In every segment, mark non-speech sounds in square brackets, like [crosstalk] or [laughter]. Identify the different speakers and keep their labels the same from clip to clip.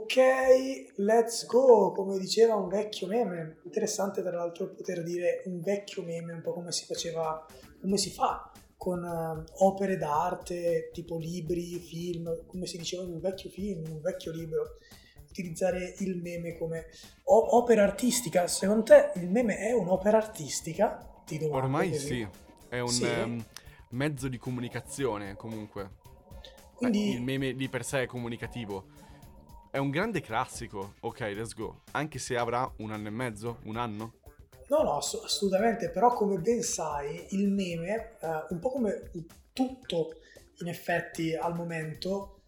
Speaker 1: Ok, let's go, come diceva un vecchio meme. Interessante tra l'altro poter dire un vecchio meme, un po' come si faceva, come si fa con uh, opere d'arte, tipo libri, film, come si diceva in un vecchio film, un vecchio libro. Utilizzare il meme come o- opera artistica. Secondo te il meme è un'opera artistica?
Speaker 2: Ti domando. Ormai così. sì, è un sì. Um, mezzo di comunicazione comunque. Quindi... il meme di per sé è comunicativo è un grande classico. Ok, let's go. Anche se avrà un anno e mezzo, un anno.
Speaker 1: No, no, ass- assolutamente. Però, come ben sai, il meme, eh, un po' come tutto in effetti al momento,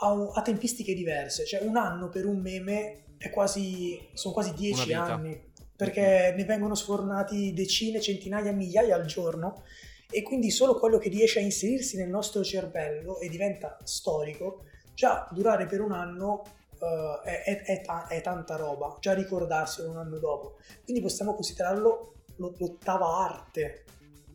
Speaker 1: ha, un- ha, tempistiche diverse. Cioè, un anno per un meme è quasi, sono quasi dieci anni. Perché ne vengono sfornati decine, centinaia, migliaia al giorno. E quindi solo quello che riesce a inserirsi nel nostro cervello e diventa storico, già durare per un anno uh, è, è, è, ta- è, tanta roba, già ricordarselo un anno dopo. Quindi possiamo considerarlo l'ottava arte.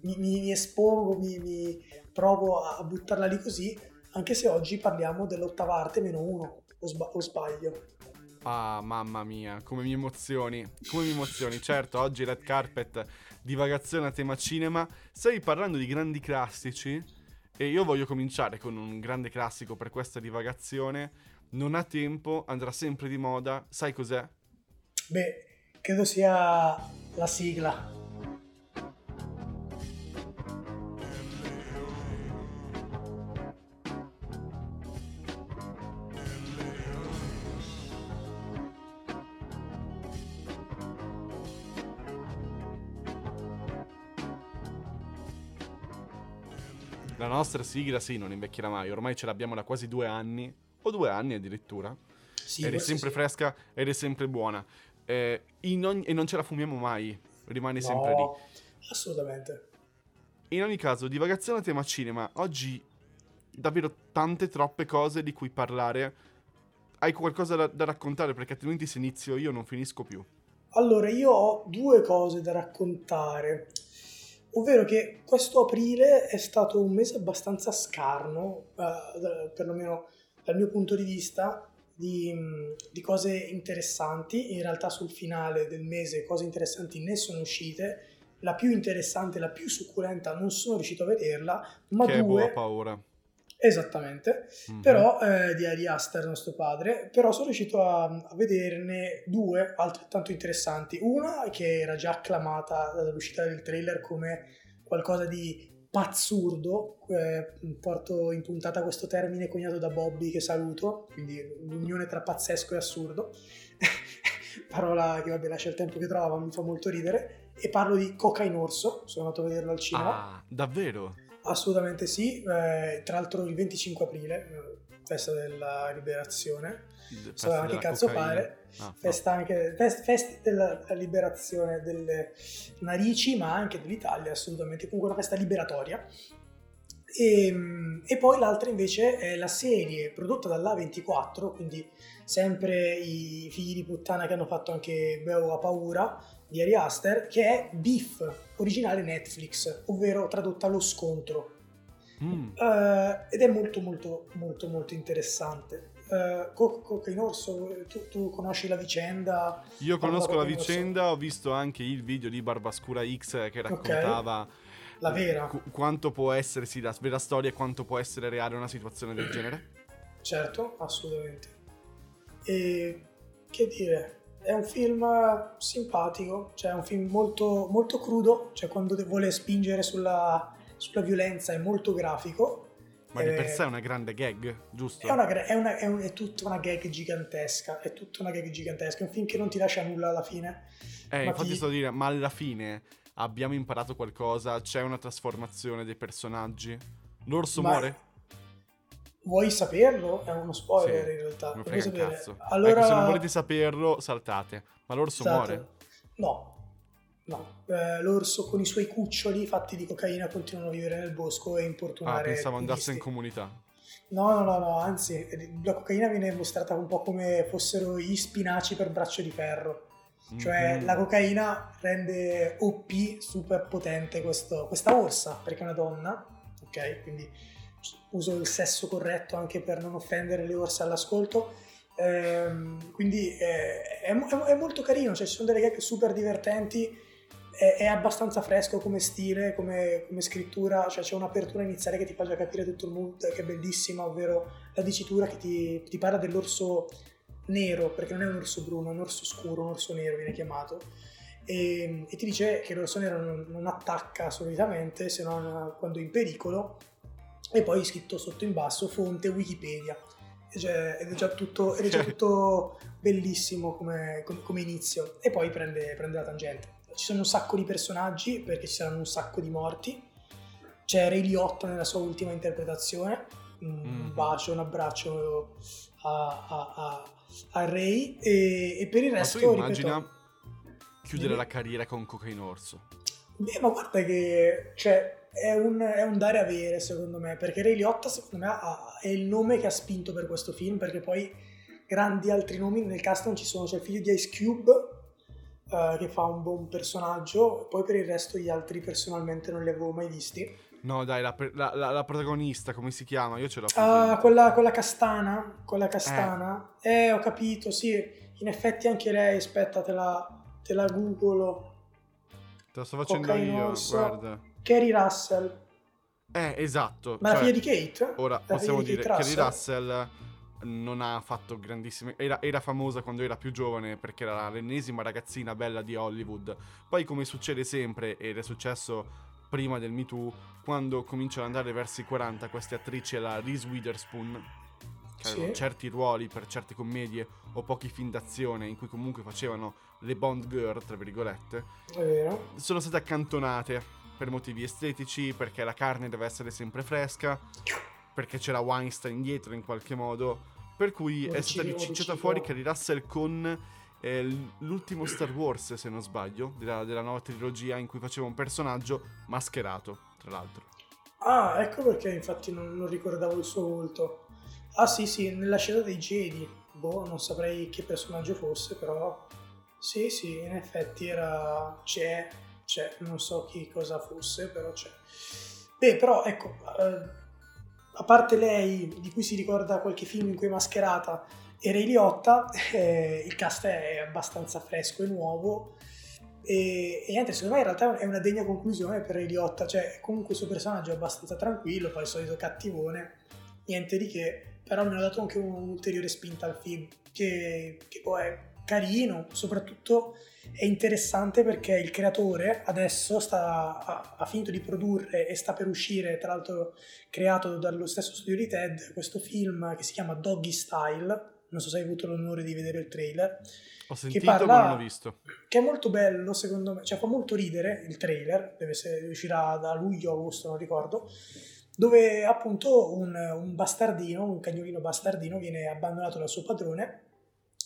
Speaker 1: Mi, mi, mi espongo, mi, mi, provo a buttarla lì così, anche se oggi parliamo dell'ottava arte meno uno, o, sba- o sbaglio.
Speaker 2: Ah, mamma mia, come mi emozioni, come mi emozioni. Certo, oggi Red Carpet, divagazione a tema cinema. Stai parlando di grandi classici e io voglio cominciare con un grande classico per questa divagazione non ha tempo, andrà sempre di moda. Sai cos'è?
Speaker 1: Beh, credo sia la sigla.
Speaker 2: La nostra sigla sì, non invecchierà mai, ormai ce l'abbiamo da quasi due anni o due anni addirittura. Sì, ed è sempre sì. fresca ed è sempre buona. Eh, ogni, e non ce la fumiamo mai, rimane no, sempre lì.
Speaker 1: Assolutamente.
Speaker 2: In ogni caso, divagazione a tema cinema. Oggi davvero tante, troppe cose di cui parlare. Hai qualcosa da, da raccontare? Perché altrimenti se inizio io non finisco più.
Speaker 1: Allora, io ho due cose da raccontare. Ovvero che questo aprile è stato un mese abbastanza scarno, eh, perlomeno dal mio punto di vista, di, di, cose interessanti. In realtà sul finale del mese cose interessanti ne sono uscite. La più interessante, la più succulenta non sono riuscito a vederla, ma
Speaker 2: che
Speaker 1: due...
Speaker 2: Paura.
Speaker 1: Esattamente, mm-hmm. però eh, di Ari Aster, nostro padre, però sono riuscito a, a, vederne due altrettanto interessanti. Una che era già acclamata dall'uscita del trailer come qualcosa di pazzurdo, eh, porto in puntata questo termine coniato da Bobby che saluto, quindi l'unione tra pazzesco e assurdo, [laughs] parola che vabbè lascia il tempo che trova, mi fa molto ridere, e parlo di Coca in Orso, sono andato a vederlo al cinema.
Speaker 2: Ah, davvero?
Speaker 1: Assolutamente sì, eh, tra l'altro il 25 aprile, eh, festa della liberazione, so anche cazzo cocaina. pare, ah, festa no. anche, fest, festa della liberazione delle narici ma anche dell'Italia assolutamente, comunque una festa liberatoria. E, ehm, e, poi l'altra invece è la serie prodotta dall'A24, quindi sempre i figli di puttana che hanno fatto anche Beo a paura di Ari Aster, che è Beef, originale Netflix, ovvero tradotta Lo scontro. Mm. Uh, ed è molto molto molto molto interessante. Uh, Coca in Orso, tu, tu, conosci la vicenda?
Speaker 2: Io conosco la vicenda, ho visto anche il video di Barbascura X che raccontava okay.
Speaker 1: la vera
Speaker 2: qu- quanto può essere, sì, la vera storia e quanto può essere reale una situazione del genere.
Speaker 1: Certo, assolutamente. E che dire, è un film simpatico, cioè è un film molto, molto crudo, cioè quando vuole spingere sulla, sulla violenza è molto grafico.
Speaker 2: Ma di per eh, sé è una grande gag, giusto?
Speaker 1: È, una, è, una, è, un, è, tutta una gag gigantesca, è tutta una gag gigantesca, è un film che non ti lascia nulla alla fine.
Speaker 2: Eh, infatti ti... sto a dire, ma alla fine abbiamo imparato qualcosa, c'è una trasformazione dei personaggi. L'orso ma... muore?
Speaker 1: Vuoi saperlo? È uno spoiler sì, in realtà.
Speaker 2: Non frega sapere. cazzo. Allora... Ecco, se non volete saperlo, saltate. Ma l'orso esatto. muore?
Speaker 1: No. No, eh, l'orso con i suoi cuccioli fatti di cocaina continuano a vivere nel bosco e importunare.
Speaker 2: Ah, pensavo andasse in comunità.
Speaker 1: No, no, no, no, anzi, la cocaina viene mostrata un po' come fossero gli spinaci per braccio di ferro. Cioè mm-hmm. la cocaina rende OP super potente questo, questa orsa, perché è una donna, ok? Quindi uso il sesso corretto anche per non offendere le orse all'ascolto, Ehm, quindi è, è, è, molto carino, cioè ci sono delle gag super divertenti, è, è abbastanza fresco come stile, come, come, scrittura, cioè c'è un'apertura iniziale che ti fa già capire tutto il mood, che è bellissima, ovvero la dicitura che ti, ti parla dell'orso nero, perché non è un orso bruno, è un orso scuro, un orso nero viene chiamato. E, e ti dice che l'orso nero non, non attacca solitamente se non quando è in pericolo. E poi scritto sotto in basso fonte Wikipedia. Cioè, ed è già tutto, è già [laughs] tutto bellissimo come, come, come, inizio. E poi prende, prende la tangente ci sono un sacco di personaggi perché ci saranno un sacco di morti. C'è Ray Liotta nella sua ultima interpretazione. Un mm. bacio, un abbraccio a, a, a, a Ray. E, e, per il resto
Speaker 2: ma tu immagina ripeto, chiudere la carriera con Cocaine Orso
Speaker 1: beh ma guarda che cioè è un, è un, dare avere secondo me perché Ray Liotta secondo me ha, è il nome che ha spinto per questo film perché poi grandi altri nomi nel cast non ci sono c'è il figlio di Ice Cube uh, che fa un buon personaggio poi per il resto gli altri personalmente non li avevo mai visti
Speaker 2: no dai la, la, la, la protagonista come si chiama io ce l'ho
Speaker 1: ah uh, quella, quella, castana quella castana eh. eh. ho capito sì in effetti anche lei aspetta te la, te la googolo
Speaker 2: te la sto facendo io guarda
Speaker 1: Carrie Russell.
Speaker 2: Eh, esatto.
Speaker 1: Ma cioè, la figlia di Kate?
Speaker 2: Ora, possiamo dire che Carrie Russell non ha fatto grandissime... Era, era, famosa quando era più giovane perché era l'ennesima ragazzina bella di Hollywood. Poi, come succede sempre, ed è successo prima del Me Too, quando cominciano ad andare verso i 40, queste attrici alla Reese Witherspoon, che avevano certi ruoli per certe commedie o pochi film d'azione in cui comunque facevano le Bond Girl, tra virgolette, sono state accantonate per motivi estetici, perché la carne deve essere sempre fresca, perché c'era Weinstein dietro in qualche modo. Per cui è stata ricicciata fuori Carrie Russell con eh, l'ultimo Star Wars, se non sbaglio, della, della, nuova trilogia in cui faceva un personaggio mascherato, tra l'altro.
Speaker 1: Ah, ecco perché infatti non, non ricordavo il suo volto. Ah sì, sì, nella scena dei Jedi. Boh, non saprei che personaggio fosse, però... Sì, sì, in effetti era... c'è c'è, non so chi cosa fosse, però c'è. Beh, però ecco, eh, a parte lei, di cui si ricorda qualche film in cui è mascherata, e Ray Liotta, [laughs] eh, il cast è abbastanza fresco e nuovo. E, e, niente, secondo me in realtà è una degna conclusione per Ray Liotta, cioè comunque il suo personaggio è abbastanza tranquillo, fa il solito cattivone, niente di che, però mi ha dato anche un'ulteriore spinta al film, che, che poi è carino, soprattutto è interessante perché il creatore adesso sta, ha, ha, finito di produrre e sta per uscire, tra l'altro creato dallo stesso studio di Ted, questo film che si chiama Doggy Style. Non so se hai avuto l'onore di vedere il trailer.
Speaker 2: Ho sentito parla, ma non l'ho visto.
Speaker 1: Che è molto bello secondo me, cioè fa molto ridere il trailer, deve essere, uscirà da luglio agosto, non ricordo dove appunto un, un bastardino, un cagnolino bastardino viene abbandonato dal suo padrone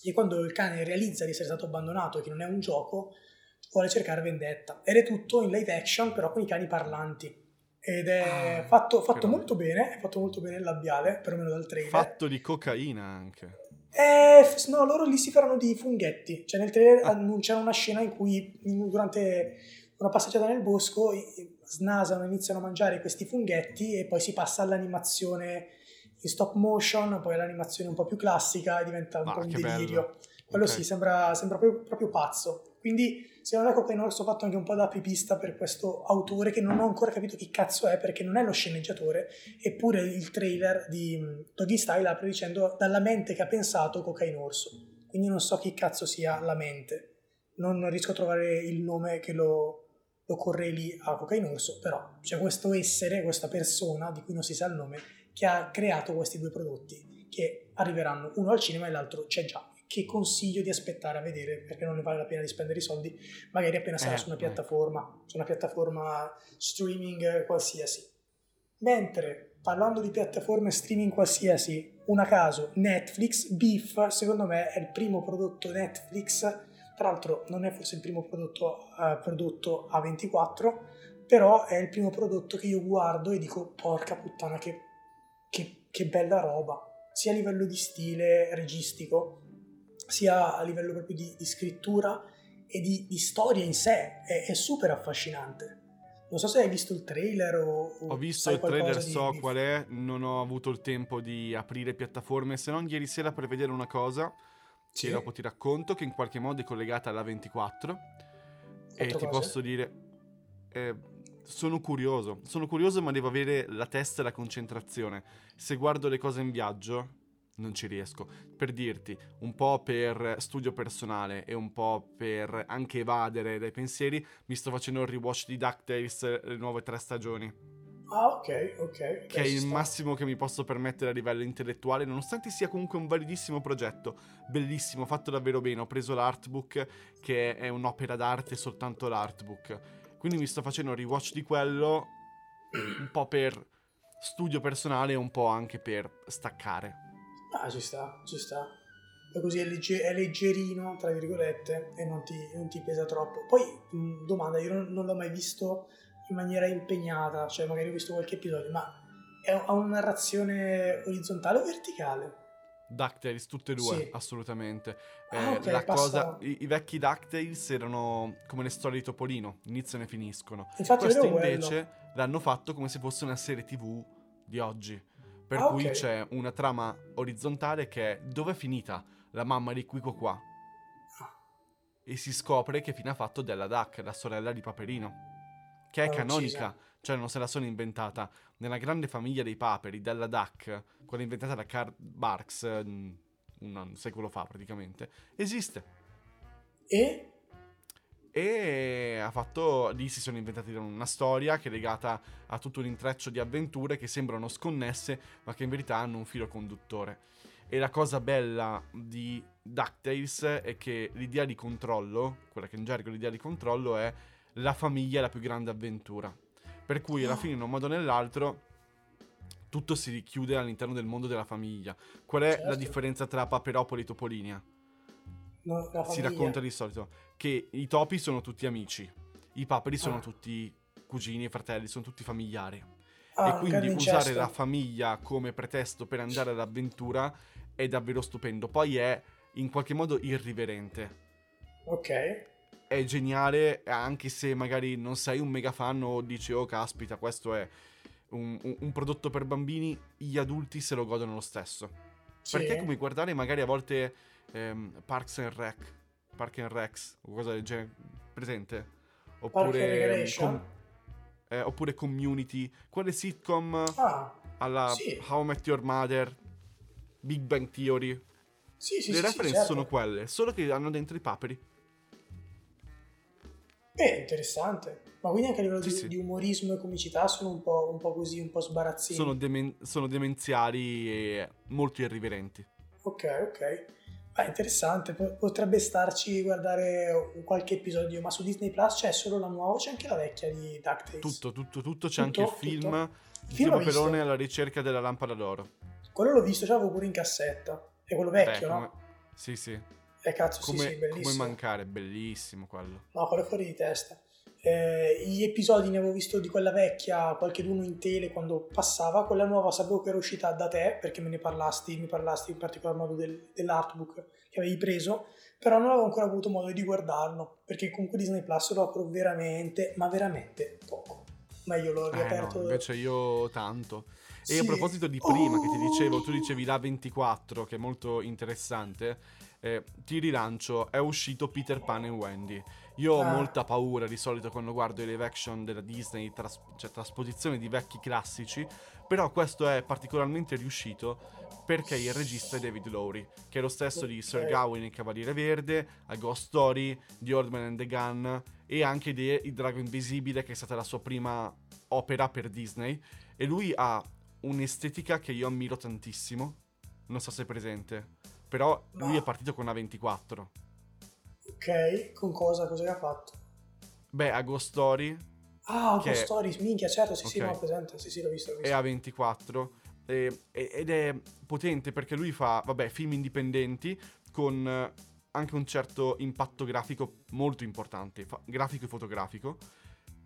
Speaker 1: e quando il cane realizza di essere stato abbandonato e che non è un gioco, vuole cercare vendetta. Ed è tutto in live action, però con i cani parlanti. Ed è ah, fatto, fatto molto bene, è fatto molto bene il labiale, perlomeno dal trailer.
Speaker 2: Fatto di cocaina anche.
Speaker 1: Eh, no, loro lì si faranno di funghetti. Cioè nel trailer ah. annunciano una scena in cui durante una passeggiata nel bosco snasano, iniziano a mangiare questi funghetti e poi si passa all'animazione in stop motion, poi l'animazione un po' più classica e diventa un ah, po' un delirio. Bello. Quello okay. sì, sembra, sembra proprio, proprio, pazzo. Quindi secondo me Cocaine Horse ho fatto anche un po' da apripista per questo autore che non ho ancora capito chi cazzo è perché non è lo sceneggiatore, eppure il trailer di mm, Doggy Style apre dicendo dalla mente che ha pensato Cocaine Orso. Quindi non so chi cazzo sia la mente. Non riesco a trovare il nome che lo, lo correli a Cocaine Orso, però c'è questo essere, questa persona di cui non si sa il nome che ha creato questi due prodotti che arriveranno uno al cinema e l'altro c'è già. Che consiglio di aspettare a vedere? Perché non ne vale la pena di spendere i soldi magari appena sarà eh, su una piattaforma eh. su una piattaforma streaming qualsiasi. Mentre parlando di piattaforme streaming qualsiasi una caso Netflix Beef secondo me è il primo prodotto Netflix tra l'altro non è forse il primo prodotto uh, prodotto a 24 però è il primo prodotto che io guardo e dico porca puttana che che, che bella roba, sia a livello di stile registico, sia a livello proprio di, di scrittura e di, di, storia in sé, è, è, super affascinante. Non so se hai visto il trailer o... o
Speaker 2: Ho visto il trailer,
Speaker 1: di-
Speaker 2: so qual è, non ho avuto il tempo di aprire piattaforme, se non ieri sera per vedere una cosa,
Speaker 1: Sì.
Speaker 2: che dopo ti racconto, che in qualche modo è collegata alla 24. E
Speaker 1: Altre
Speaker 2: ti
Speaker 1: cose?
Speaker 2: posso dire, eh, sono curioso, sono curioso ma devo avere la testa e la concentrazione. Se guardo le cose in viaggio, non ci riesco. Per dirti, un po' per studio personale e un po' per anche evadere dai pensieri, mi sto facendo il rewatch di DuckTales, le nuove tre stagioni
Speaker 1: Ah, ok, ok.
Speaker 2: che è il
Speaker 1: sta.
Speaker 2: massimo che mi posso permettere a livello intellettuale, nonostante sia comunque un validissimo progetto, bellissimo, fatto davvero bene. Ho preso l'artbook, che è un'opera d'arte, soltanto l'artbook. Quindi mi sto facendo un rewatch di quello, un po' per studio personale e un po' anche per staccare.
Speaker 1: Ah, ci sta, ci sta. Poi così è, legge- è leggerino, tra virgolette, e non ti, non ti pesa troppo. Poi, mh, domanda, io non, non l'ho mai visto in maniera impegnata, cioè magari ho visto qualche episodio, ma ha una narrazione orizzontale o verticale?
Speaker 2: DuckTales, tutte e due,
Speaker 1: Sì.
Speaker 2: assolutamente.
Speaker 1: Ah,
Speaker 2: Eh,
Speaker 1: ok,
Speaker 2: la cosa, i, i vecchi DuckTales erano come le storie di Topolino, iniziano e finiscono.
Speaker 1: Infatti
Speaker 2: Questo
Speaker 1: vedevo quello.
Speaker 2: invece l'hanno fatto come se fosse una serie tv di oggi. Per
Speaker 1: Ah,
Speaker 2: cui
Speaker 1: ok.
Speaker 2: c'è una trama orizzontale che è dove è finita la mamma di Quico qua?
Speaker 1: Ah.
Speaker 2: E si scopre che fine ha fatto Della Duck, la sorella di Paperino. Che è canonica,
Speaker 1: uccisa.
Speaker 2: cioè non se la sono inventata. Nella grande famiglia dei paperi, Della Duck, quella inventata da Karl Barks mm, un secolo fa praticamente, esiste.
Speaker 1: E?
Speaker 2: E ha fatto. Lì si sono inventati una storia che è legata a tutto un intreccio di avventure che sembrano sconnesse, ma che in verità hanno un filo conduttore. E la cosa bella di DuckTales è che l'idea di controllo, quella che in gergo l'idea di controllo, è la famiglia è la più grande avventura. Per cui alla
Speaker 1: Ah.
Speaker 2: fine, in un modo o nell'altro, tutto si richiude all'interno del mondo della famiglia. Qual è la
Speaker 1: Certo.
Speaker 2: differenza tra Paperopoli e Topolinia?
Speaker 1: No, la
Speaker 2: si racconta di solito che i topi sono tutti amici, i paperi sono
Speaker 1: Ah.
Speaker 2: tutti cugini e fratelli, sono tutti familiari.
Speaker 1: Ah,
Speaker 2: e quindi usare la famiglia come pretesto per andare all'avventura è davvero stupendo. Poi è in qualche modo irriverente.
Speaker 1: Ok.
Speaker 2: È geniale, anche se magari non sei un mega fan o dici, oh caspita, questo è un, un- un prodotto per bambini, gli adulti se lo godono lo stesso.
Speaker 1: Sì.
Speaker 2: Perché come guardare magari a volte ehm, Parks and Rec, Park and Rex, o cosa del genere, presente? Oppure,
Speaker 1: Recreation?
Speaker 2: com- eh, oppure Community, quelle sitcom
Speaker 1: Ah,
Speaker 2: alla
Speaker 1: sì.
Speaker 2: How I Met Your Mother, Big Bang Theory.
Speaker 1: sì, sì,
Speaker 2: Le
Speaker 1: sì,
Speaker 2: reference
Speaker 1: certo.
Speaker 2: sono quelle, solo che hanno dentro i paperi.
Speaker 1: Beh, interessante. Ma quindi anche a livello
Speaker 2: Sì,
Speaker 1: di,
Speaker 2: sì.
Speaker 1: di umorismo e comicità sono un po', un po' così, un po' sbarazzini.
Speaker 2: Sono, demen- sono demenziali e molto irriverenti.
Speaker 1: Ok, ok. Ah, interessante. Po- Potrebbe starci guardare qualche episodio, ma su Disney Plus c'è solo la nuova o c'è anche la vecchia di DuckTales?
Speaker 2: Tutto, tutto, tutto. C'è
Speaker 1: Tutto?
Speaker 2: anche il film
Speaker 1: Tutto?
Speaker 2: di
Speaker 1: film
Speaker 2: alla ricerca della lampada d'oro.
Speaker 1: Quello l'ho visto, ce l'avevo pure in cassetta. È quello vecchio,
Speaker 2: Beh,
Speaker 1: no?
Speaker 2: come- Sì, sì.
Speaker 1: Eh, cazzo,
Speaker 2: Come,
Speaker 1: sì, sì,
Speaker 2: come
Speaker 1: bellissimo.
Speaker 2: mancare, bellissimo quello.
Speaker 1: No, quello è fuori di testa. Eh, gli episodi ne avevo visto di quella vecchia, qualche uno in tele quando passava, quella nuova sapevo che era uscita da te perché me ne parlasti, mi parlasti in particolar modo del- dell'artbook che avevi preso, però non avevo ancora avuto modo di guardarlo perché comunque Disney Plus lo apro veramente, ma veramente poco. Ma io l'ho
Speaker 2: Eh,
Speaker 1: riaperto.
Speaker 2: no, invece io tanto. E a
Speaker 1: Sì.
Speaker 2: proposito di prima che ti
Speaker 1: Oh!
Speaker 2: dicevo, tu dicevi la 24, che è molto interessante. Eh, ti rilancio, è uscito Peter Pan e Wendy. Io ho
Speaker 1: Ah.
Speaker 2: molta paura di solito quando guardo i live action della Disney, tras- cioè trasposizioni di vecchi classici, però questo è particolarmente riuscito perché il regista è David Lowry, che è lo stesso di Sir. Gawain il Cavaliere Verde, a Ghost Story, di Old Man and the Gun e anche di Il Drago Invisibile, che è stata la sua prima opera per Disney. E lui ha un'estetica che io ammiro tantissimo. Non so se è presente. Però lui
Speaker 1: Ma-
Speaker 2: è partito con una 24.
Speaker 1: Ok, con cosa? Cosa ha fatto?
Speaker 2: Beh, a Ghost Story
Speaker 1: Ah,
Speaker 2: Che-
Speaker 1: con Stories, minchia, certo, sì, sì,
Speaker 2: Ok.
Speaker 1: no, presente, sì, sì, l'ho visto, l'ho
Speaker 2: è
Speaker 1: visto.
Speaker 2: a 24. eh, ed è potente perché lui fa, vabbè, film indipendenti con eh, anche un certo impatto grafico molto importante, fa- grafico e fotografico.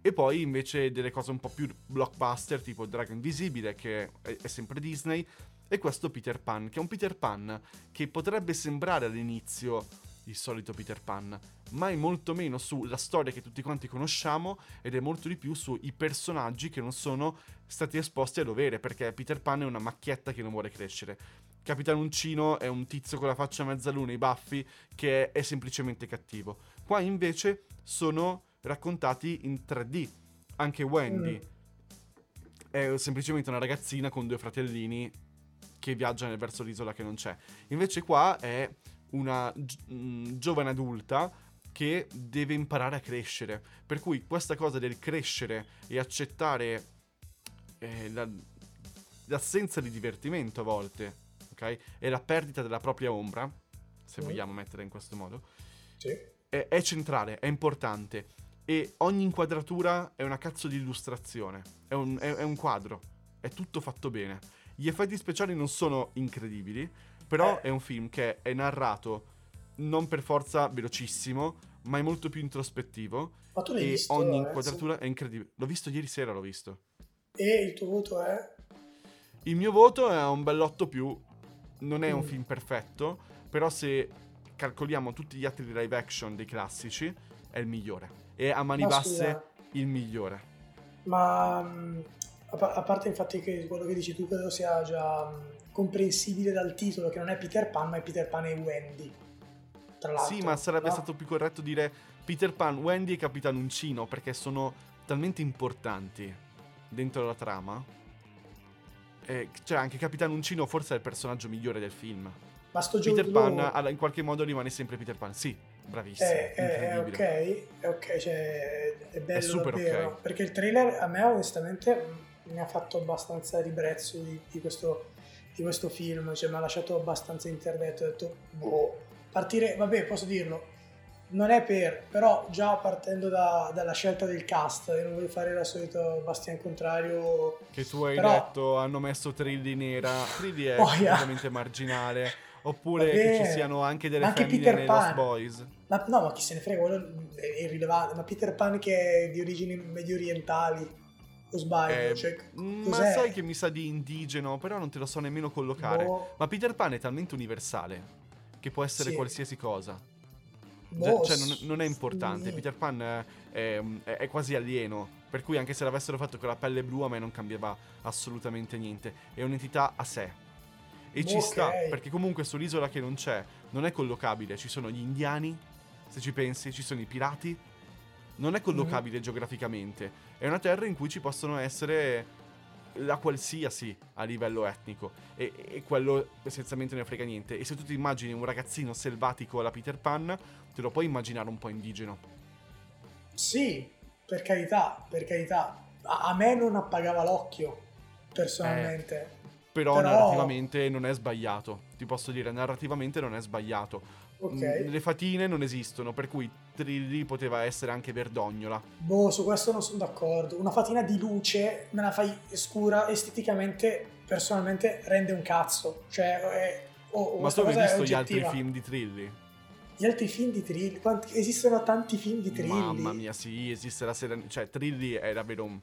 Speaker 2: E poi invece delle cose un po' più blockbuster, tipo Drago Invisibile, che è, è sempre Disney, e questo Peter Pan, che è un Peter Pan che potrebbe sembrare all'inizio il solito Peter Pan, ma è molto meno sulla storia che tutti quanti conosciamo ed è molto di più sui personaggi che non sono stati esposti a dovere, perché Peter Pan è una macchietta che non vuole crescere. Capitan Uncino è un tizio con la faccia a mezzaluna, i baffi, che è semplicemente cattivo. Qua invece sono raccontati in 3D. Anche Wendy mm. è semplicemente una ragazzina con due fratellini che viaggia verso l'isola che non c'è. Invece qua è una gi- mm, giovane adulta che deve imparare a crescere. Per cui questa cosa del crescere e accettare eh, la, l'assenza di divertimento a volte, ok? E la perdita della propria ombra, se mm. vogliamo mettere in questo modo,
Speaker 1: sì.
Speaker 2: è, è centrale, è importante. E ogni inquadratura è una cazzo di illustrazione, è un, è, è un quadro, è tutto fatto bene. Gli effetti speciali non sono incredibili, però eh. è un film che è narrato non per forza velocissimo, ma è molto più introspettivo.
Speaker 1: Ma tu l'hai
Speaker 2: e
Speaker 1: visto?
Speaker 2: ogni
Speaker 1: Lorenzo?
Speaker 2: inquadratura è incredibile. L'ho visto ieri sera, l'ho visto.
Speaker 1: E il tuo voto è?
Speaker 2: Il mio voto è un bell'otto più. Non è un
Speaker 1: Mm.
Speaker 2: film perfetto, però se calcoliamo tutti gli altri live action dei classici, è il migliore. E a mani
Speaker 1: Ma
Speaker 2: basse,
Speaker 1: scusa,
Speaker 2: il migliore.
Speaker 1: ma mh, a, pa- a parte infatti che quello che dici tu credo sia già comprensibile dal titolo, che non è Peter Pan, ma è Peter Pan e Wendy. Tra l'altro.
Speaker 2: Sì, ma sarebbe
Speaker 1: no?
Speaker 2: stato più corretto dire Peter Pan, Wendy e Capitan Uncino, perché sono talmente importanti dentro la trama. E, cioè, anche Capitan Uncino forse è il personaggio migliore del film.
Speaker 1: Ma sto
Speaker 2: Peter
Speaker 1: Jude
Speaker 2: Pan alla- in qualche modo rimane sempre Peter Pan. Sì, bravissimo.
Speaker 1: è, è- è ok,
Speaker 2: incredibile.
Speaker 1: è ok, cioè è bello
Speaker 2: super
Speaker 1: davvero.
Speaker 2: ok.
Speaker 1: Perché il trailer a me onestamente mi ha fatto abbastanza ribrezzo di, di questo, di questo film, cioè mi ha lasciato abbastanza interdetto. Ho detto, boh, partire, vabbè, posso dirlo. Non è per, però già partendo da- dalla scelta del cast, io non voglio fare la solita Bastian Contrario
Speaker 2: Che tu hai
Speaker 1: Però-
Speaker 2: detto hanno messo Trilli nera. Trilli è
Speaker 1: yeah.
Speaker 2: completamente marginale. Oppure
Speaker 1: Vabbè,
Speaker 2: che ci siano anche delle
Speaker 1: anche
Speaker 2: femmine
Speaker 1: Peter Pan.
Speaker 2: Boys.
Speaker 1: Ma no, ma chi se ne frega, quello è irrilevante. Ma Peter Pan che è di origini medio orientali, o sbaglio?
Speaker 2: Eh,
Speaker 1: cioè,
Speaker 2: ma sai che mi sa di indigeno, però non te lo so nemmeno collocare.
Speaker 1: Boh,
Speaker 2: Ma Peter Pan è talmente universale che può essere
Speaker 1: Sì.
Speaker 2: qualsiasi cosa.
Speaker 1: boh,
Speaker 2: cioè, non, non è importante.
Speaker 1: sì.
Speaker 2: Peter Pan è, è- è- è quasi alieno. Per cui, anche se l'avessero fatto con la pelle blu, a me non cambiava assolutamente niente. È un'entità a sé. E ci
Speaker 1: Ok.
Speaker 2: sta, perché comunque sull'isola che non c'è, non è collocabile. Ci sono gli indiani, se ci pensi, ci sono i pirati. Non è collocabile geograficamente. È una terra in cui ci possono essere la qualsiasi a livello etnico. E, e quello essenzialmente ne frega niente. E se tu ti immagini un ragazzino selvatico alla Peter Pan, te lo puoi immaginare un po' indigeno.
Speaker 1: Sì, per carità, per carità. A, a me non appagava l'occhio, personalmente.
Speaker 2: Però,
Speaker 1: Però-
Speaker 2: narrativamente non è sbagliato. Ti posso dire, narrativamente non è sbagliato.
Speaker 1: ok.
Speaker 2: Mm, Le fatine non esistono, per cui Trilli poteva essere anche Verdognola.
Speaker 1: Boh, su questo non sono d'accordo. Una fatina di luce me la fai scura, esteticamente, personalmente, rende un cazzo. Cioè, è, oh,
Speaker 2: Ma tu hai visto gli altri film di Trilli?
Speaker 1: Gli altri film di Trilli? Quanti- esistono tanti film di Trilli.
Speaker 2: Mamma mia, sì, esiste la serie. Cioè, Trilli è davvero un, un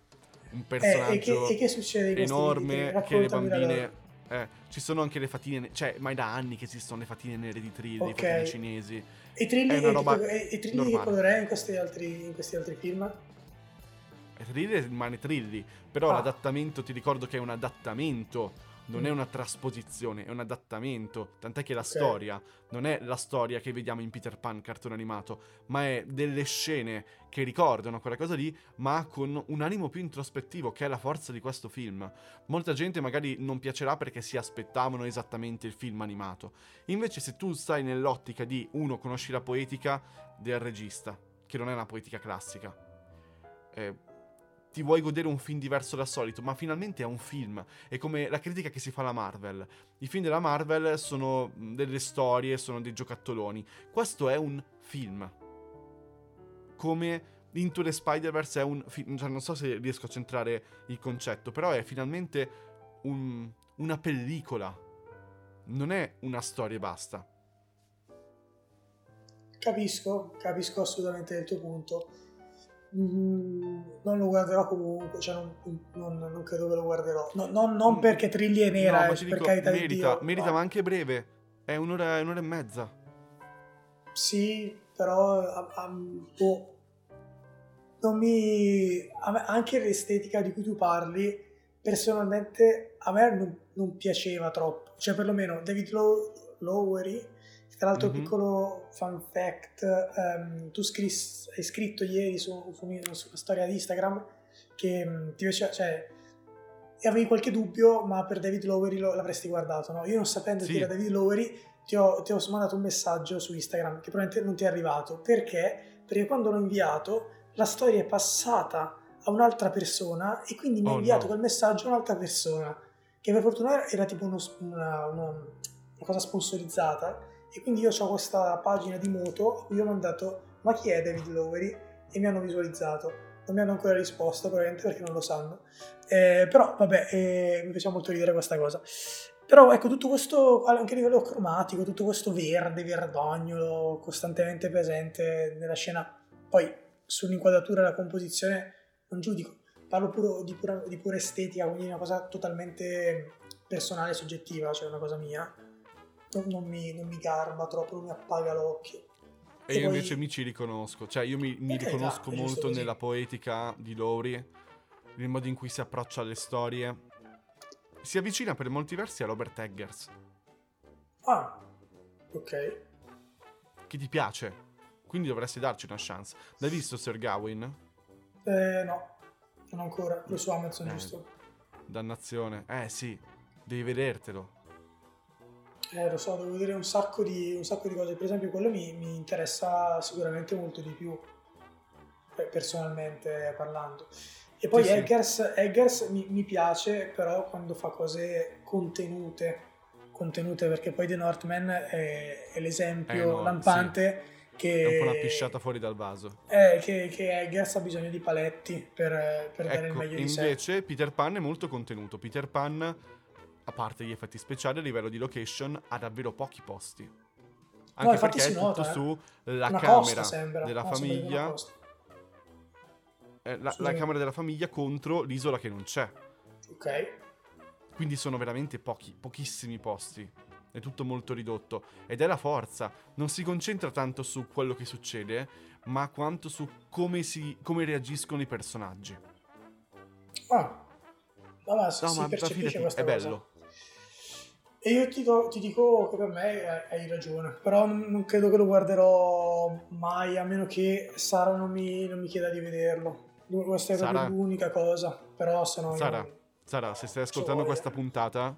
Speaker 1: Eh, e,
Speaker 2: personaggio
Speaker 1: che, e che
Speaker 2: enorme che le bambine. Eh, ci sono anche le fatine. ne- Cioè, ma è da anni che esistono le fatine nere di Trilli,
Speaker 1: Ok.
Speaker 2: fatine cinesi.
Speaker 1: E Trilli,
Speaker 2: È una roba
Speaker 1: e- e Trilli che colore è in questi altri, in questi altri film?
Speaker 2: Trilli rimane Trilli. Però
Speaker 1: Ah.
Speaker 2: l'adattamento, ti ricordo che è un adattamento. Non
Speaker 1: Mm.
Speaker 2: è una trasposizione, è un adattamento. Tant'è che la storia non è la storia che vediamo in Peter Pan cartone animato, ma è delle scene che ricordano quella cosa lì, ma con un animo più introspettivo, che è la forza di questo film. Molta gente magari non piacerà perché si aspettavano esattamente il film animato. Invece, se tu stai nell'ottica di uno, conosci la poetica del regista, che non è una poetica classica. eh, ti vuoi godere un film diverso dal solito, ma finalmente è un film. È come la critica che si fa alla Marvel. I film della Marvel sono mh, delle storie, sono dei giocattoloni. Questo è un film. Come Into the Spider-Verse è un film. Cioè, non so se riesco a centrare il concetto, però è finalmente un- una pellicola. Non è una storia e basta.
Speaker 1: Capisco, capisco assolutamente il tuo punto. Mm, non lo guarderò comunque, cioè non, non- non credo che lo guarderò. No, non, non perché Trilli è nera,
Speaker 2: no,
Speaker 1: eh, per
Speaker 2: dico,
Speaker 1: carità di
Speaker 2: merita,
Speaker 1: Dio.
Speaker 2: merita,
Speaker 1: no.
Speaker 2: ma anche breve. È un'ora, è un'ora e mezza.
Speaker 1: sì, però a, boh, non mi, anche l'estetica di cui tu parli, personalmente a me non, non piaceva troppo. Cioè, perlomeno David Low, Lowery, tra l'altro, mm-hmm. piccolo fun fact: um, tu scris, hai scritto ieri su, su, una storia di Instagram che um, ti piaceva, cioè, avevi qualche dubbio, ma per David Lowery lo, l'avresti guardato, no? Io non sapendo sì. chi era David Lowery, ti ho, ti ho mandato un messaggio su Instagram che probabilmente non ti è arrivato. Perché? Perché quando l'ho inviato, la storia è passata a un'altra persona e quindi mi ha oh, inviato no. quel messaggio a un'altra persona che per fortuna era tipo uno, una, una, una, cosa sponsorizzata e quindi io ho questa pagina di moto a cui ho mandato ma chi è David Lowery? E mi hanno visualizzato. Non mi hanno ancora risposto probabilmente perché non lo sanno. Eh, però vabbè eh, mi piace molto ridere questa cosa. Però ecco tutto questo anche a livello cromatico tutto questo verde verdognolo costantemente presente nella scena. Poi sull'inquadratura e la composizione non giudico, parlo puro di, pura, di pura estetica, quindi una cosa totalmente personale, soggettiva, cioè una cosa mia. Non, mi, non mi, garba troppo, non mi appaga l'occhio.
Speaker 2: E, e io poi... invece mi ci riconosco, cioè io mi, mi riconosco esatto, molto nella poetica di Lowry, nel modo in cui si approccia alle storie. Si avvicina per molti versi a Robert Eggers.
Speaker 1: Ah, ok.
Speaker 2: Che ti piace? Quindi dovresti darci una chance. L'hai visto Sir Gawain?
Speaker 1: Eh, no, non ancora. Lo su Amazon,
Speaker 2: eh,
Speaker 1: giusto?
Speaker 2: Dannazione. Eh, sì, devi vedertelo.
Speaker 1: Eh, lo so, devo vedere un sacco di, un sacco di cose. Per esempio, quello mi, mi interessa sicuramente molto di più, eh, personalmente parlando. E poi sì, Eggers, sì. Eggers mi, mi, piace, però quando fa cose contenute, contenute perché poi The Northman è, è l'esempio eh no, lampante sì che,
Speaker 2: è un po' una pisciata fuori dal vaso.
Speaker 1: Eh, che, che Eggers ha bisogno di paletti per, per ecco, dare il
Speaker 2: ecco,
Speaker 1: meglio di
Speaker 2: sé. Invece Peter Pan è molto contenuto. Peter Pan, a parte gli effetti speciali, a livello di location, ha davvero pochi posti. Anche no, perché è tutto eh. sulla camera sembra. della no, famiglia. Eh, la, la camera della famiglia contro l'isola che non c'è.
Speaker 1: Ok.
Speaker 2: Quindi sono veramente pochi, pochissimi posti è tutto molto ridotto ed è la forza, non si concentra tanto su quello che succede, ma quanto su come, si, come reagiscono i personaggi.
Speaker 1: Ah, no, ma, si, no, ma percepisce questa
Speaker 2: è cosa. bello.
Speaker 1: E io ti, do, ti, dico che per me hai ragione, però non credo che lo guarderò mai, a meno che Sara non mi, non mi chieda di vederlo. Questa è Sara, l'unica cosa, però se no...
Speaker 2: Sara, io... Sara se stai ascoltando questa puntata,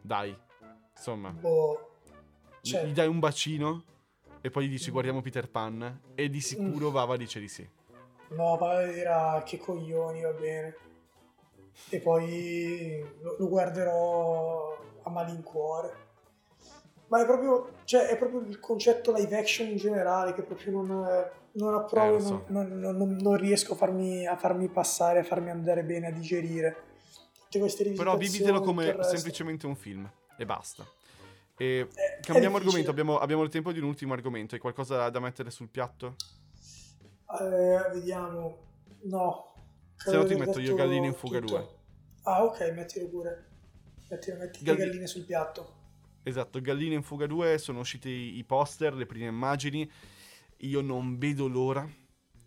Speaker 2: dai, Insomma,
Speaker 1: boh,
Speaker 2: cioè... gli dai un bacino e poi gli dici guardiamo Peter Pan e di sicuro mm. Vava dice di sì.
Speaker 1: No, Vava dirà che coglioni, va bene. E poi lo, lo guarderò a malincuore. Ma è proprio, cioè, è proprio il concetto live action in generale che proprio non, non approvo, eh, so. non, non, non, riesco a farmi, a farmi passare, a farmi andare bene, a digerire. Tutte queste
Speaker 2: Però vivitelo come semplicemente un film e basta. E eh, cambiamo argomento, abbiamo, abbiamo, il tempo di un ultimo argomento. Hai qualcosa da mettere sul piatto?
Speaker 1: Eh, vediamo. No.
Speaker 2: Se no ti metto io galline in fuga 2.
Speaker 1: Ah ok, mettilo pure. Mettilo, metti Gal- galline sul piatto.
Speaker 2: Esatto, galline in fuga 2, sono usciti i poster, le prime immagini. Io non vedo l'ora.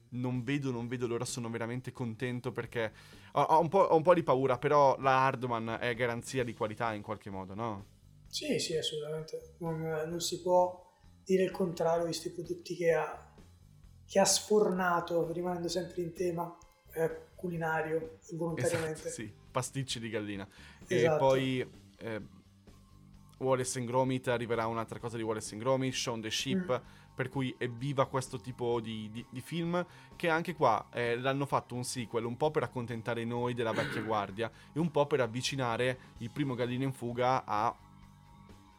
Speaker 2: Non vedo, non vedo l'ora, sono veramente contento perché ho, ho, un ho, un po', di paura, però la Hardman è garanzia di qualità in qualche modo, no?
Speaker 1: Sì, sì, assolutamente. Non, non si può dire il contrario di questi prodotti che ha, che ha sfornato, rimanendo sempre in tema eh, culinario, involontariamente.
Speaker 2: Esatto, sì, pasticci di gallina. Esatto. E poi... Eh, Wallace and Gromit arriverà un'altra cosa di Wallace and Gromit, Shaun the Sheep, mm per cui evviva questo tipo di, di, di film che anche qua eh, l'hanno fatto un sequel un po' per accontentare noi della vecchia [clears throat] guardia e un po' per avvicinare il primo Gallino in fuga a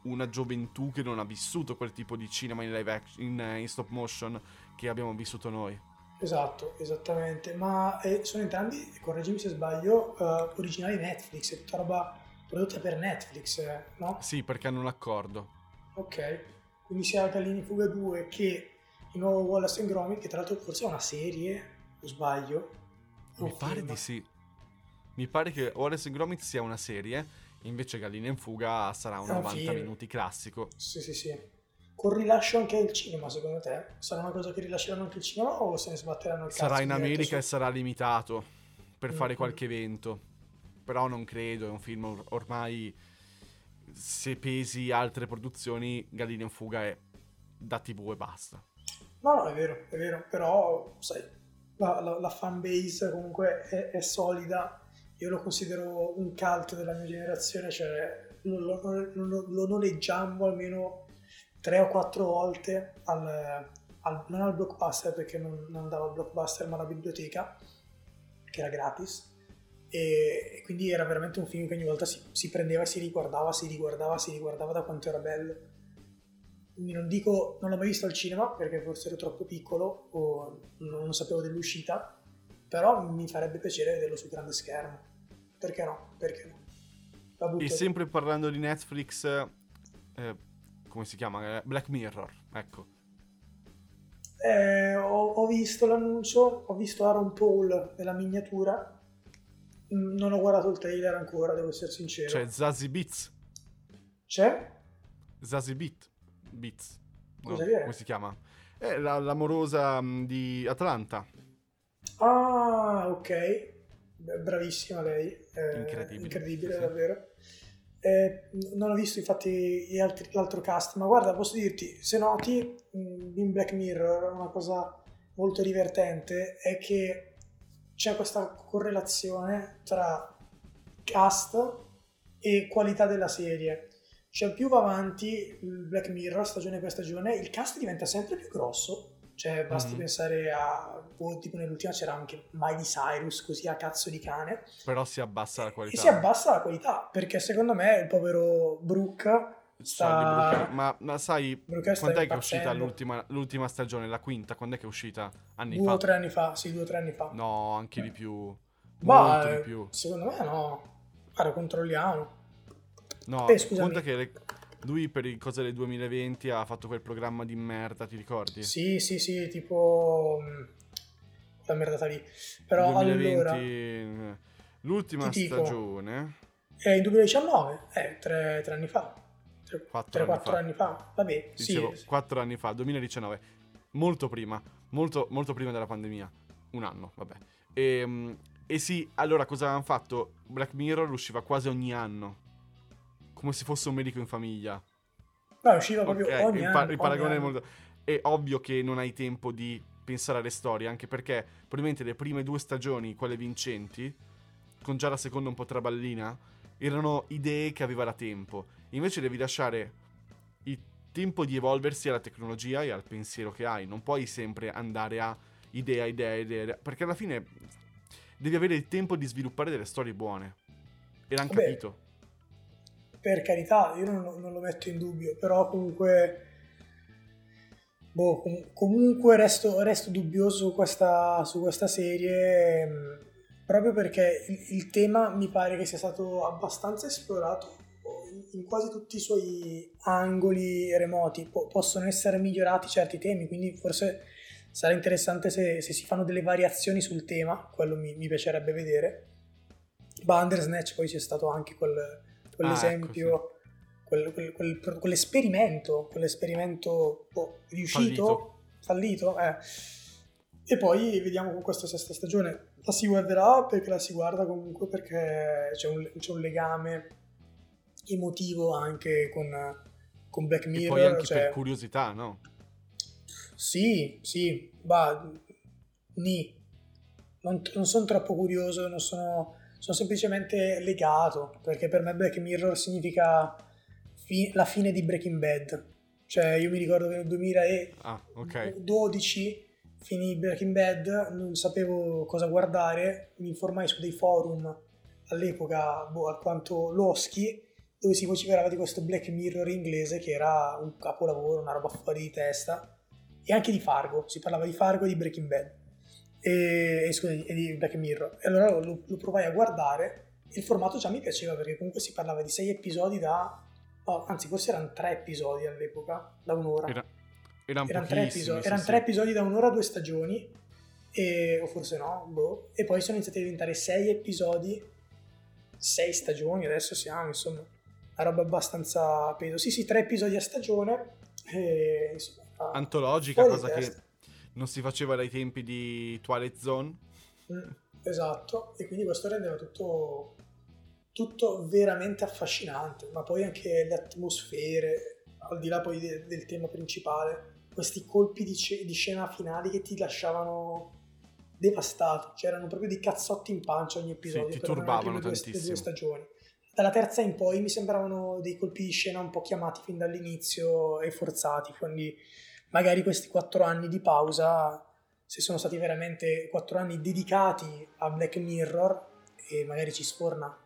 Speaker 2: una gioventù che non ha vissuto quel tipo di cinema in live action, in, eh, in stop motion che abbiamo vissuto noi.
Speaker 1: Esatto, esattamente, ma eh, sono entrambi, correggimi se sbaglio, uh, originali Netflix, è tutta roba prodotta per Netflix, eh, no?
Speaker 2: Sì, perché hanno un accordo.
Speaker 1: Ok, quindi sia Gallini Fuga 2 che il nuovo Wallace and Gromit, che tra l'altro forse è una serie, o sbaglio?
Speaker 2: Mi pare film. di sì. Mi pare che Wallace and Gromit sia una serie, invece Gallina in Fuga sarà un 90 film. minuti classico.
Speaker 1: Sì, sì, sì. Con rilascio anche al cinema, secondo te? Sarà una cosa che rilasceranno anche il cinema o se ne sbatteranno il cazzo?
Speaker 2: Sarà in America
Speaker 1: su...
Speaker 2: e sarà limitato per fare
Speaker 1: Mm.
Speaker 2: qualche evento. Però non credo, è un film or- ormai se pesi altre produzioni, Gallina in fuga è da TV e basta.
Speaker 1: No, no, è vero, è vero, però, sai, la, la, la fan base comunque è, è solida, io lo considero un cult della mia generazione, cioè lo, lo, lo, lo noleggiammo almeno tre o quattro volte, al, al- non al blockbuster perché non, non andava al blockbuster ma alla biblioteca, che era gratis, e, e quindi era veramente un film che ogni volta si, si prendeva e si riguardava, si riguardava, si riguardava da quanto era bello. Quindi non dico, non l'ho mai visto al cinema perché forse ero troppo piccolo o non, non sapevo dell'uscita, però mi farebbe piacere vederlo sul grande schermo. Perché no? Perché no?
Speaker 2: E sempre parlando di Netflix, eh, come si chiama? Eh, Black Mirror, ecco.
Speaker 1: Eh, ho, ho visto l'annuncio, ho visto Aaron Paul nella miniatura, Mm, non ho guardato il trailer ancora, devo essere sincero.
Speaker 2: C'è Zazie Beats.
Speaker 1: C'è?
Speaker 2: Zazie Beat. Beats. No, come si chiama? È la- l'amorosa mh, di Atlanta.
Speaker 1: Ah, ok. Beh, Bravissima lei. Eh,
Speaker 2: Incredibile.
Speaker 1: Incredibile,
Speaker 2: Sì.
Speaker 1: davvero. Eh, non ho visto infatti altri- l'altro cast, ma guarda, posso dirti, se noti, mh, in Black Mirror una cosa molto divertente è che c'è questa correlazione tra cast e qualità della serie. Cioè, più va avanti il Black Mirror, stagione per stagione, il cast diventa sempre più grosso. Cioè, basti
Speaker 2: Mhm.
Speaker 1: pensare a. boh, tipo nell'ultima c'era anche Miley Cyrus, così a cazzo di cane.
Speaker 2: Però si abbassa la
Speaker 1: E
Speaker 2: qualità.
Speaker 1: si abbassa la qualità, perché secondo me il povero Brooke sta.
Speaker 2: Ma, ma sai,
Speaker 1: Brooker sta
Speaker 2: quando è che è uscita l'ultima, l'ultima stagione, la quinta? Quando è che è uscita? Anni
Speaker 1: Due
Speaker 2: fa?
Speaker 1: o tre anni fa, sì, due o tre anni fa.
Speaker 2: No, anche di più.
Speaker 1: Ma
Speaker 2: Molto
Speaker 1: eh,
Speaker 2: di più.
Speaker 1: secondo me no. Guarda, controlliamo.
Speaker 2: No,
Speaker 1: Eh, scusami.
Speaker 2: conta che le- lui per il cose del 2020 ha fatto quel programma di merda, ti ricordi?
Speaker 1: Sì, sì, sì, tipo. mh, La merdata lì. Però
Speaker 2: 2020,
Speaker 1: allora.
Speaker 2: eh, l'ultima stagione,
Speaker 1: È in 2019, eh, tre, tre anni fa.
Speaker 2: Quattro anni
Speaker 1: 3-4
Speaker 2: fa.
Speaker 1: anni fa. Vabbè,
Speaker 2: dicevo,
Speaker 1: sì.
Speaker 2: 4 anni fa, 2019, molto prima, molto, molto prima della pandemia, un anno, vabbè. E, e sì, allora cosa avevano fatto? Black Mirror usciva quasi ogni anno, come se fosse un medico in famiglia.
Speaker 1: No, usciva proprio
Speaker 2: Ok,
Speaker 1: ogni
Speaker 2: il,
Speaker 1: anno.
Speaker 2: il paragone è
Speaker 1: anno.
Speaker 2: molto... È ovvio che non hai tempo di pensare alle storie, anche perché probabilmente le prime due stagioni, quelle vincenti, con già la seconda un po' traballina, erano idee che aveva da tempo. Invece devi lasciare il tempo di evolversi alla tecnologia e al pensiero che hai. Non puoi sempre andare a idea, idea, idea, perché alla fine devi avere il tempo di sviluppare delle storie buone. E l'hanno capito.
Speaker 1: Per carità, io non, non lo metto in dubbio, però comunque. Boh, com- comunque resto, resto dubbioso su questa, su questa serie. mh, Proprio perché il, il tema mi pare che sia stato abbastanza esplorato in, in quasi tutti i suoi angoli remoti. Po- possono essere migliorati certi temi, quindi forse sarà interessante se, se si fanno delle variazioni sul tema, quello mi, mi piacerebbe vedere. Bandersnatch poi c'è stato anche quel, quell'esempio, quel- quel- quel- quell'esperimento, quell'esperimento boh, riuscito, fallito, eh. E poi vediamo con questa sesta stagione. La si guarderà perché la si guarda comunque perché c'è un, c'è un legame emotivo anche con, con Black
Speaker 2: E
Speaker 1: Mirror.
Speaker 2: poi anche
Speaker 1: cioè-
Speaker 2: per curiosità, no?
Speaker 1: sì, sì, ma ni. Non, non sono troppo curioso, non sono, sono semplicemente legato, perché per me Black Mirror significa fi- la fine di Breaking Bad. Cioè, io mi ricordo che nel 2012
Speaker 2: Ah, ok.
Speaker 1: finì Breaking Bad, non sapevo cosa guardare, mi informai su dei forum all'epoca boh, alquanto loschi, dove si vociferava di questo Black Mirror inglese che era un capolavoro, una roba fuori di testa, e anche di Fargo, si parlava di Fargo e di Breaking Bad, e, e, scusa, e di Black Mirror. E allora lo, lo provai a guardare, il formato già mi piaceva perché comunque si parlava di sei episodi da... no, anzi, forse erano tre episodi all'epoca, da un'ora
Speaker 2: Era- erano
Speaker 1: erano tre, episodi,
Speaker 2: sì,
Speaker 1: erano
Speaker 2: sì.
Speaker 1: tre episodi da un'ora, due stagioni, e, o forse no, boh. e poi sono iniziati a diventare sei episodi, sei stagioni, adesso siamo, insomma, una roba abbastanza peso. Sì, sì, tre episodi a stagione, E, insomma,
Speaker 2: Antologica, cosa che non si faceva dai tempi di Twilight Zone.
Speaker 1: Mm, esatto, e quindi questo rendeva tutto, tutto veramente affascinante, ma poi anche le atmosfere, al di là poi de- del tema principale, questi colpi di, c- di scena finali che ti lasciavano devastato, c'erano proprio dei cazzotti in pancia ogni episodio.
Speaker 2: Sì, ti turbavano tantissimo.
Speaker 1: due stagioni. Dalla terza in poi mi sembravano dei colpi di scena un po' chiamati fin dall'inizio e forzati, quindi magari questi quattro anni di pausa, se sono stati veramente quattro anni dedicati a Black Mirror e magari ci sforna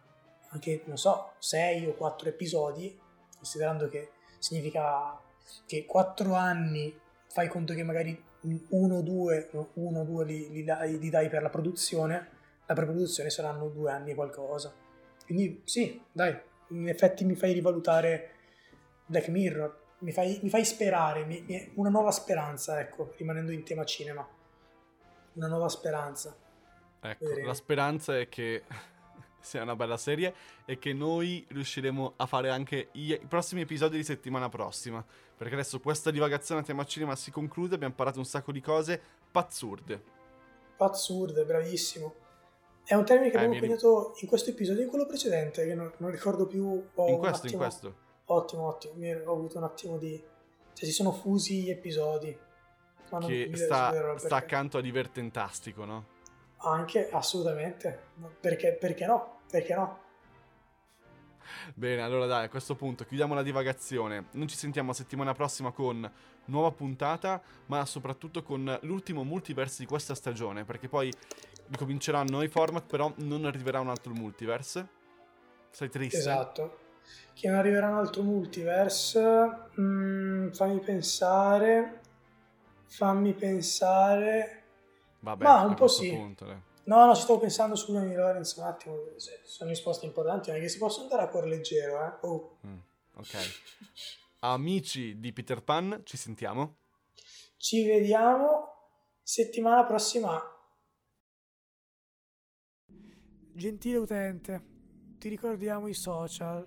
Speaker 1: anche, non so, sei o quattro episodi, considerando che significa che quattro anni fai conto che magari uno o due, uno o due li, li, dai, li dai per la produzione, la preproduzione saranno due anni e qualcosa. Quindi sì, dai, in effetti mi fai rivalutare Black Mirror, mi fai, mi fai sperare, mi, mi, una nuova speranza, ecco, rimanendo in tema cinema. Una nuova speranza.
Speaker 2: Ecco, Vedremo. la speranza è che [laughs] sia una bella serie e che noi riusciremo a fare anche i, i prossimi episodi di settimana prossima. Perché adesso questa divagazione a tema cinema si conclude, abbiamo parlato un sacco di cose pazzurde.
Speaker 1: Pazzurde, bravissimo. È un termine che eh, abbiamo coniato in questo episodio e in quello precedente, che non, non ricordo più.
Speaker 2: Oh, in questo, attimo, in questo.
Speaker 1: Ottimo, ottimo. Mi ho avuto un attimo di... Cioè, si sono fusi gli episodi.
Speaker 2: Ma non che sta, sta accanto a divertentastico, no?
Speaker 1: Anche, assolutamente. Perché, perché no? Perché no?
Speaker 2: Bene, allora dai, a questo punto chiudiamo la divagazione. Noi ci sentiamo la settimana prossima con nuova puntata, ma soprattutto con l'ultimo multiverse di questa stagione, perché poi ricominceranno i format, però non arriverà un altro multiverse. Sei triste?
Speaker 1: Esatto. Che non arriverà un altro multiverse, mm, fammi pensare, fammi pensare...
Speaker 2: Vabbè,
Speaker 1: ma un po' sì.
Speaker 2: Punto, eh.
Speaker 1: No, no, ci stavo pensando, scusami Lorenzo, un attimo, sono risposte importanti, non è che si possono andare a cuore leggero, eh? Oh.
Speaker 2: Mm, ok. Amici di Peter Pan, ci sentiamo.
Speaker 1: Ci vediamo settimana prossima. Gentile utente, ti ricordiamo i social,